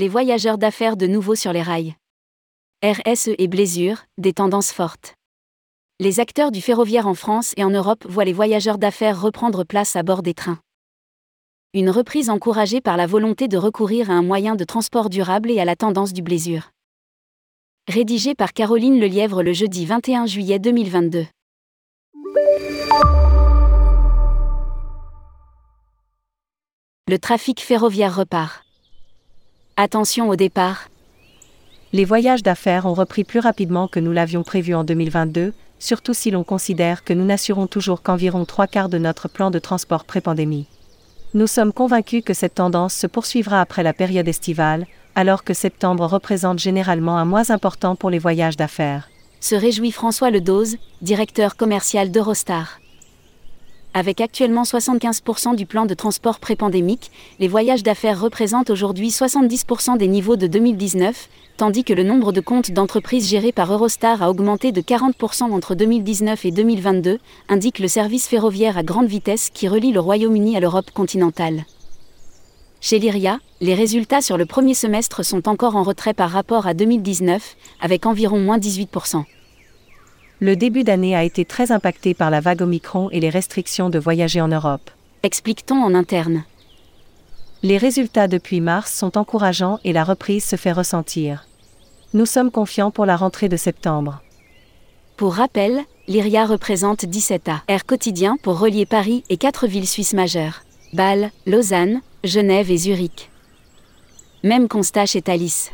Les voyageurs d'affaires de nouveau sur les rails. RSE et blessures, des tendances fortes. Les acteurs du ferroviaire en France et en Europe voient les voyageurs d'affaires reprendre place à bord des trains. Une reprise encouragée par la volonté de recourir à un moyen de transport durable et à la tendance du blésure. Rédigé par Caroline Lelièvre le jeudi 21 juillet 2022. Le trafic ferroviaire repart. Attention au départ. Les voyages d'affaires ont repris plus rapidement que nous l'avions prévu en 2022, surtout si l'on considère que nous n'assurons toujours qu'environ trois quarts de notre plan de transport pré-pandémie. Nous sommes convaincus que cette tendance se poursuivra après la période estivale, alors que septembre représente généralement un mois important pour les voyages d'affaires. Se réjouit François Ledoz, directeur commercial d'Eurostar. Avec actuellement 75% du plan de transport pré-pandémique, les voyages d'affaires représentent aujourd'hui 70% des niveaux de 2019, tandis que le nombre de comptes d'entreprises gérés par Eurostar a augmenté de 40% entre 2019 et 2022, indique le service ferroviaire à grande vitesse qui relie le Royaume-Uni à l'Europe continentale. Chez Lyria, les résultats sur le premier semestre sont encore en retrait par rapport à 2019, avec environ moins 18% le début d'année a été très impacté par la vague Omicron et les restrictions de voyager en Europe. Explique-t-on en interne. Les résultats depuis mars sont encourageants et la reprise se fait ressentir. Nous sommes confiants pour la rentrée de septembre. Pour rappel, l'IRIA représente 17 AR quotidiens pour relier Paris et quatre villes suisses majeures Bâle, Lausanne, Genève et Zurich. Même constat chez Thalys.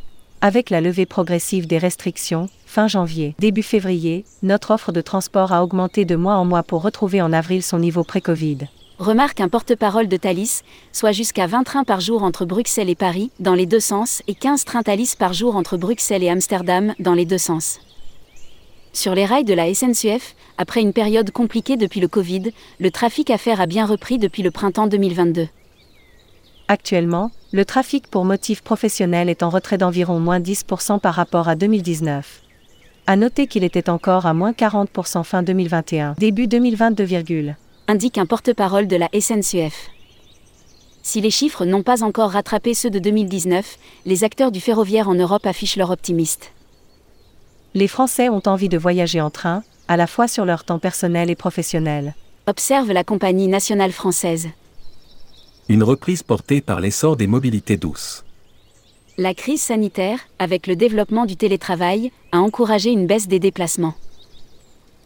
Avec la levée progressive des restrictions, fin janvier, début février, notre offre de transport a augmenté de mois en mois pour retrouver en avril son niveau pré-Covid. Remarque un porte-parole de Thalys, soit jusqu'à 20 trains par jour entre Bruxelles et Paris, dans les deux sens, et 15 trains Thalys par jour entre Bruxelles et Amsterdam, dans les deux sens. Sur les rails de la SNCF, après une période compliquée depuis le Covid, le trafic à faire a bien repris depuis le printemps 2022. Actuellement, le trafic pour motifs professionnels est en retrait d'environ moins 10% par rapport à 2019. À noter qu'il était encore à moins 40% fin 2021, début 2022, indique un porte-parole de la SNCF. Si les chiffres n'ont pas encore rattrapé ceux de 2019, les acteurs du ferroviaire en Europe affichent leur optimiste. Les Français ont envie de voyager en train, à la fois sur leur temps personnel et professionnel. Observe la compagnie nationale française. Une reprise portée par l'essor des mobilités douces. La crise sanitaire, avec le développement du télétravail, a encouragé une baisse des déplacements.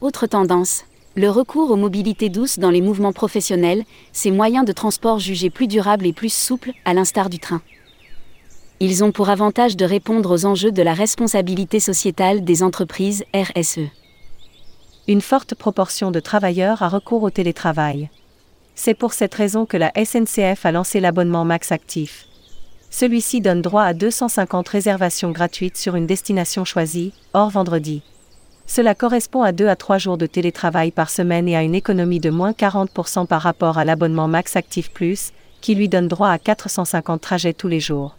Autre tendance, le recours aux mobilités douces dans les mouvements professionnels, ces moyens de transport jugés plus durables et plus souples, à l'instar du train. Ils ont pour avantage de répondre aux enjeux de la responsabilité sociétale des entreprises RSE. Une forte proportion de travailleurs a recours au télétravail. C'est pour cette raison que la SNCF a lancé l'abonnement Max Actif celui-ci donne droit à 250 réservations gratuites sur une destination choisie, hors vendredi. Cela correspond à 2 à 3 jours de télétravail par semaine et à une économie de moins 40% par rapport à l'abonnement Max Active Plus, qui lui donne droit à 450 trajets tous les jours.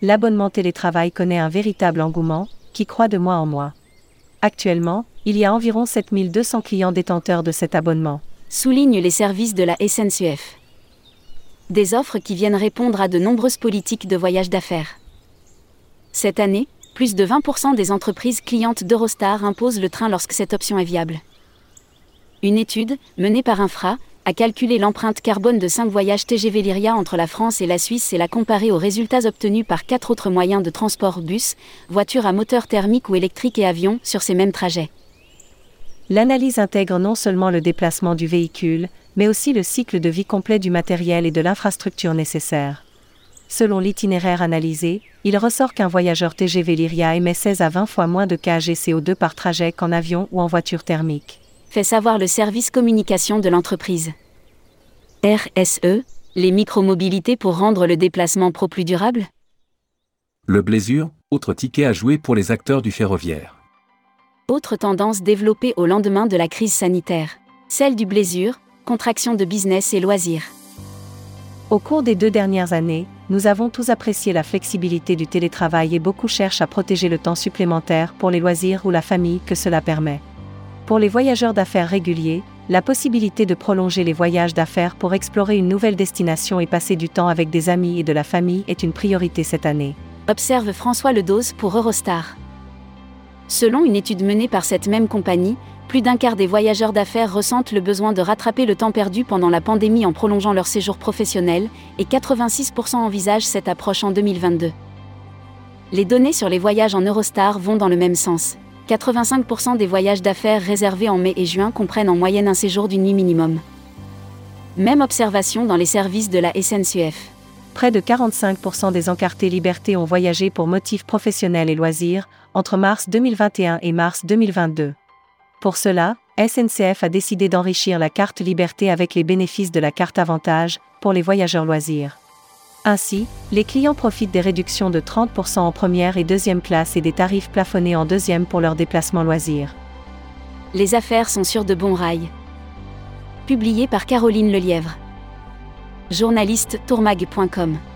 L'abonnement télétravail connaît un véritable engouement, qui croît de mois en mois. Actuellement, il y a environ 7200 clients détenteurs de cet abonnement. Souligne les services de la SNCF des offres qui viennent répondre à de nombreuses politiques de voyage d'affaires. Cette année, plus de 20% des entreprises clientes d'Eurostar imposent le train lorsque cette option est viable. Une étude, menée par Infra, a calculé l'empreinte carbone de 5 voyages TGV Lyria entre la France et la Suisse et l'a comparée aux résultats obtenus par quatre autres moyens de transport bus, voitures à moteur thermique ou électrique et avions sur ces mêmes trajets. L'analyse intègre non seulement le déplacement du véhicule, mais aussi le cycle de vie complet du matériel et de l'infrastructure nécessaire. Selon l'itinéraire analysé, il ressort qu'un voyageur TGV Lyria émet 16 à 20 fois moins de KGCO2 par trajet qu'en avion ou en voiture thermique. Fait savoir le service communication de l'entreprise. RSE, les micromobilités pour rendre le déplacement pro plus durable Le blésure, autre ticket à jouer pour les acteurs du ferroviaire. Autre tendance développée au lendemain de la crise sanitaire. Celle du blésure, contraction de business et loisirs. Au cours des deux dernières années, nous avons tous apprécié la flexibilité du télétravail et beaucoup cherchent à protéger le temps supplémentaire pour les loisirs ou la famille que cela permet. Pour les voyageurs d'affaires réguliers, la possibilité de prolonger les voyages d'affaires pour explorer une nouvelle destination et passer du temps avec des amis et de la famille est une priorité cette année. observe François Ledoz pour Eurostar. Selon une étude menée par cette même compagnie, plus d'un quart des voyageurs d'affaires ressentent le besoin de rattraper le temps perdu pendant la pandémie en prolongeant leur séjour professionnel, et 86% envisagent cette approche en 2022. Les données sur les voyages en Eurostar vont dans le même sens. 85% des voyages d'affaires réservés en mai et juin comprennent en moyenne un séjour d'une nuit minimum. Même observation dans les services de la SNCF. Près de 45% des encartés Liberté ont voyagé pour motifs professionnels et loisirs entre mars 2021 et mars 2022. Pour cela, SNCF a décidé d'enrichir la carte Liberté avec les bénéfices de la carte Avantage pour les voyageurs loisirs. Ainsi, les clients profitent des réductions de 30% en première et deuxième classe et des tarifs plafonnés en deuxième pour leurs déplacements loisirs. Les affaires sont sur de bons rails. Publié par Caroline Lelièvre. Journaliste tourmag.com